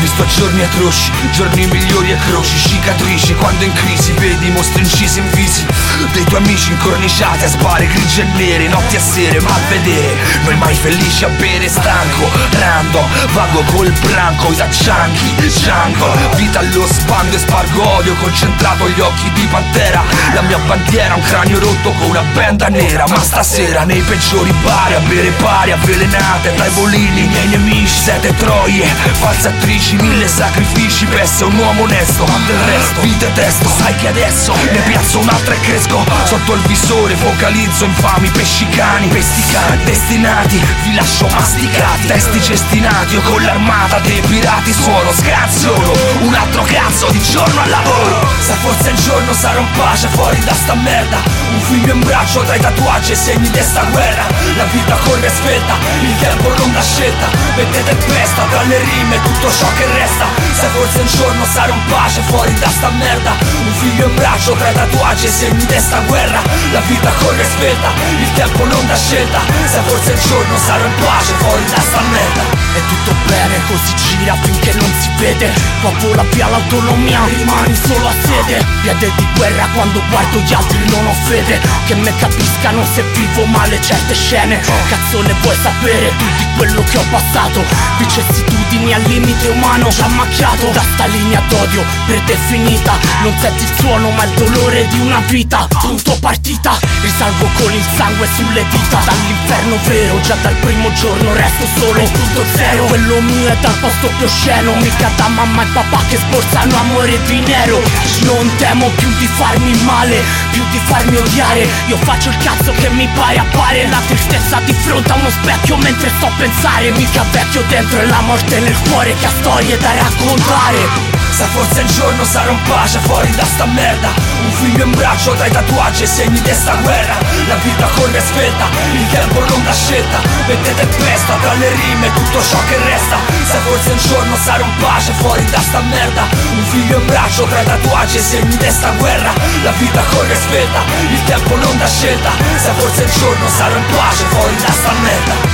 visto giorni atroci, giorni migliori e croci Cicatrici. Quando in crisi vedi mostri incisi in visi. Dei tuoi amici incorniciati a sbare grigie e nere Notti e sere ma a vedere Noi mai felici a bere stanco Random, vago col branco I taccianchi, jungle Vita allo spando e spargo odio Concentrato gli occhi di pantera. La mia bandiera un cranio rotto con una benda nera. Ma stasera nei peggiori bar A bere pari avvelenate tra i bolini I miei nemici, sete troie. False attrici, mille sacrifici Per essere un uomo onesto. Ma del resto, vi detesto. Sai che adesso ne piazzo un'altra e cresco. Sotto il visore focalizzo infami pesci cani Pesticani, destinati. Vi lascio masticati Testi cestinati o con l'armata dei pirati Suono scansiono Un altro cazzo di giorno al lavoro. Se forse un giorno sarò in pace fuori da sta merda Un figlio in braccio tra i tatuaggi e segni di sta guerra. La vita corre svelta Il tempo non dà scelta Mettete in festa tra le rime tutto ciò che resta. Se forse un giorno sarò in pace fuori da sta merda Un figlio in braccio tra i tatuaggi e segni di sta guerra. La vita corre svelta Il tempo non dà scelta Se forse un giorno sarò in pace fuori da sta merda È tutto bene così gira finché non si vede vola via l'autonomia rimani solo a sede. Piede di guerra quando guardo gli altri non ho fede. Che me capiscano se vivo male certe scene. Cazzo ne vuoi sapere tu di quello che ho passato? Vicissitudini al limite umano già macchiato. Da sta linea d'odio predefinita Non senti il suono ma il dolore di una vita. Punto partita Risalgo con il sangue sulle dita. Dall'inferno vero già dal primo giorno resto solo. Punto zero Quello mio è dal posto più osceno Mica da mamma e papà che sborsano amore di nero Non temo più di farmi male Più di farmi odiare. Io faccio il cazzo che mi pare appare La tristezza di fronte a uno specchio mentre sto a pensare. Mica vecchio dentro e la morte nel cuore che ha storie da raccontare se forse un giorno sarò in pace fuori da sta merda. Un figlio in braccio tra i tatuaggi e segni di sta guerra. La vita corre svelta, il tempo non dà scelta. Mettete in festa tra le rime tutto ciò che resta. Se forse un giorno sarò in pace fuori da sta merda. Un figlio in braccio tra i tatuaggi e segni di sta guerra. La vita corre svelta, il tempo non dà scelta. Se forse un giorno sarò in pace fuori da sta merda